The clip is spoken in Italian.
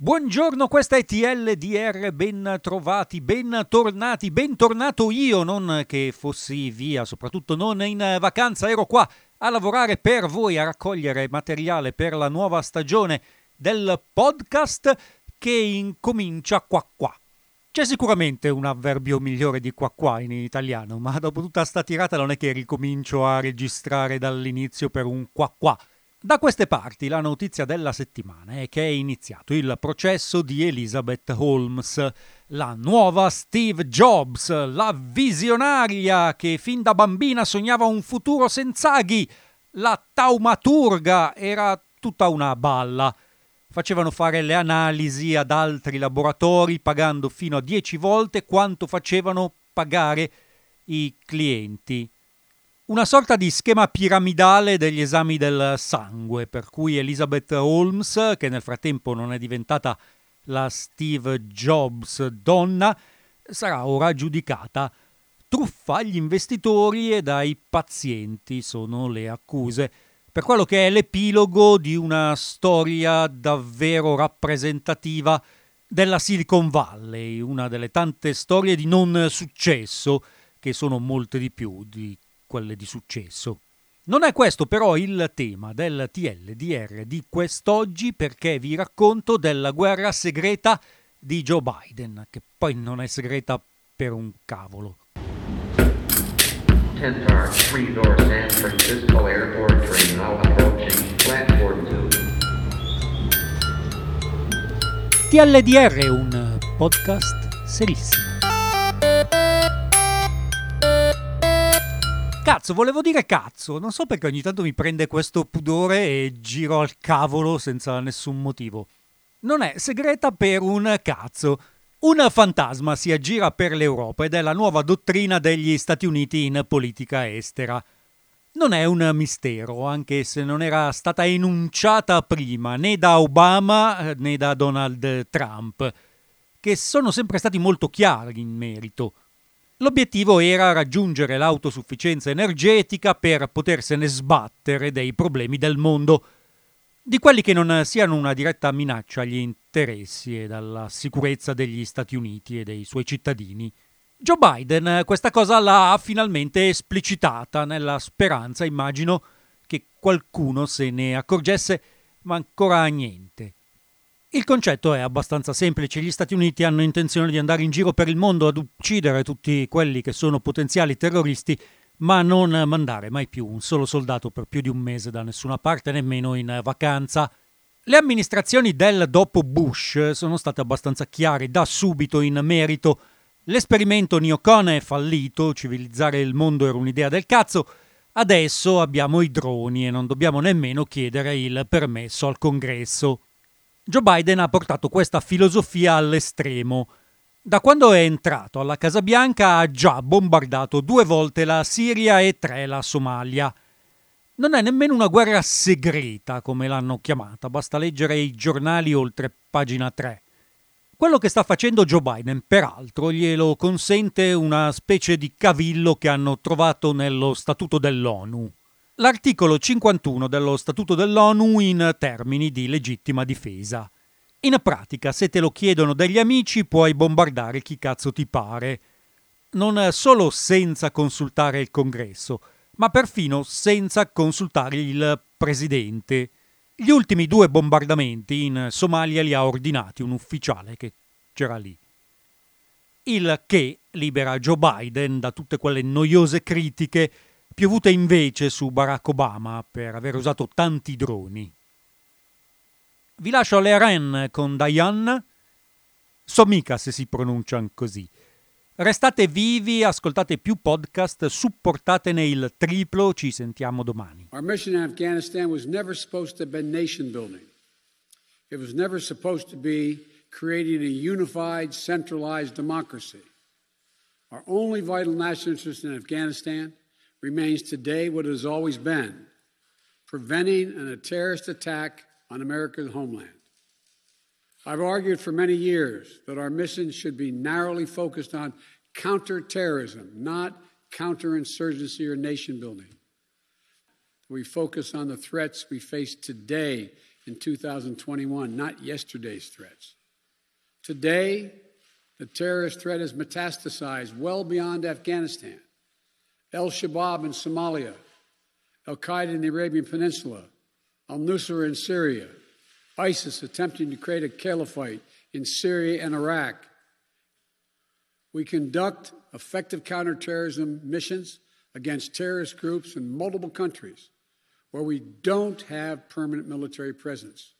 Buongiorno, questa è TLDR, ben trovati, ben tornati, bentornato io, non che fossi via, soprattutto non in vacanza, ero qua a lavorare per voi, a raccogliere materiale per la nuova stagione del podcast che incomincia qua qua. C'è sicuramente un avverbio migliore di qua qua in italiano, ma dopo tutta sta tirata non è che ricomincio a registrare dall'inizio per un qua qua. Da queste parti la notizia della settimana è che è iniziato il processo di Elizabeth Holmes, la nuova Steve Jobs, la visionaria che fin da bambina sognava un futuro senza aghi, la taumaturga era tutta una balla. Facevano fare le analisi ad altri laboratori pagando fino a 10 volte quanto facevano pagare i clienti una sorta di schema piramidale degli esami del sangue, per cui Elizabeth Holmes, che nel frattempo non è diventata la Steve Jobs donna, sarà ora giudicata. Truffa agli investitori e dai pazienti, sono le accuse, per quello che è l'epilogo di una storia davvero rappresentativa della Silicon Valley, una delle tante storie di non successo, che sono molte di più di quelle di successo. Non è questo però il tema del TLDR di quest'oggi perché vi racconto della guerra segreta di Joe Biden, che poi non è segreta per un cavolo. TLDR è un podcast serissimo. Cazzo, volevo dire cazzo, non so perché ogni tanto mi prende questo pudore e giro al cavolo senza nessun motivo. Non è segreta per un cazzo. Un fantasma si aggira per l'Europa ed è la nuova dottrina degli Stati Uniti in politica estera. Non è un mistero, anche se non era stata enunciata prima né da Obama né da Donald Trump, che sono sempre stati molto chiari in merito. L'obiettivo era raggiungere l'autosufficienza energetica per potersene sbattere dei problemi del mondo, di quelli che non siano una diretta minaccia agli interessi e alla sicurezza degli Stati Uniti e dei suoi cittadini. Joe Biden questa cosa l'ha finalmente esplicitata nella speranza, immagino, che qualcuno se ne accorgesse, ma ancora niente. Il concetto è abbastanza semplice, gli Stati Uniti hanno intenzione di andare in giro per il mondo ad uccidere tutti quelli che sono potenziali terroristi, ma non mandare mai più un solo soldato per più di un mese da nessuna parte, nemmeno in vacanza. Le amministrazioni del dopo Bush sono state abbastanza chiare da subito in merito. L'esperimento neocon è fallito, civilizzare il mondo era un'idea del cazzo, adesso abbiamo i droni e non dobbiamo nemmeno chiedere il permesso al congresso. Joe Biden ha portato questa filosofia all'estremo. Da quando è entrato alla Casa Bianca ha già bombardato due volte la Siria e tre la Somalia. Non è nemmeno una guerra segreta, come l'hanno chiamata, basta leggere i giornali oltre pagina 3. Quello che sta facendo Joe Biden, peraltro, glielo consente una specie di cavillo che hanno trovato nello Statuto dell'ONU l'articolo 51 dello Statuto dell'ONU in termini di legittima difesa. In pratica, se te lo chiedono degli amici, puoi bombardare chi cazzo ti pare. Non solo senza consultare il congresso, ma perfino senza consultare il presidente. Gli ultimi due bombardamenti in Somalia li ha ordinati un ufficiale che c'era lì. Il che libera Joe Biden da tutte quelle noiose critiche piovute invece su Barack Obama per aver usato tanti droni. Vi lascio alle arene con Diane. So mica se si pronunciano così. Restate vivi, ascoltate più podcast, supportatene il triplo, ci sentiamo domani. Our mission in Afghanistan was never supposed to be nation building. It was never supposed to be creating a unified, centralized democracy. Our only vital national interest in Afghanistan remains today what it has always been preventing a terrorist attack on America's homeland. I've argued for many years that our mission should be narrowly focused on counterterrorism, not counterinsurgency or nation building. We focus on the threats we face today in 2021, not yesterday's threats. Today, the terrorist threat has metastasized well beyond Afghanistan. El Shabaab in Somalia, Al Qaeda in the Arabian Peninsula, Al Nusra in Syria, ISIS attempting to create a caliphate in Syria and Iraq. We conduct effective counterterrorism missions against terrorist groups in multiple countries where we don't have permanent military presence.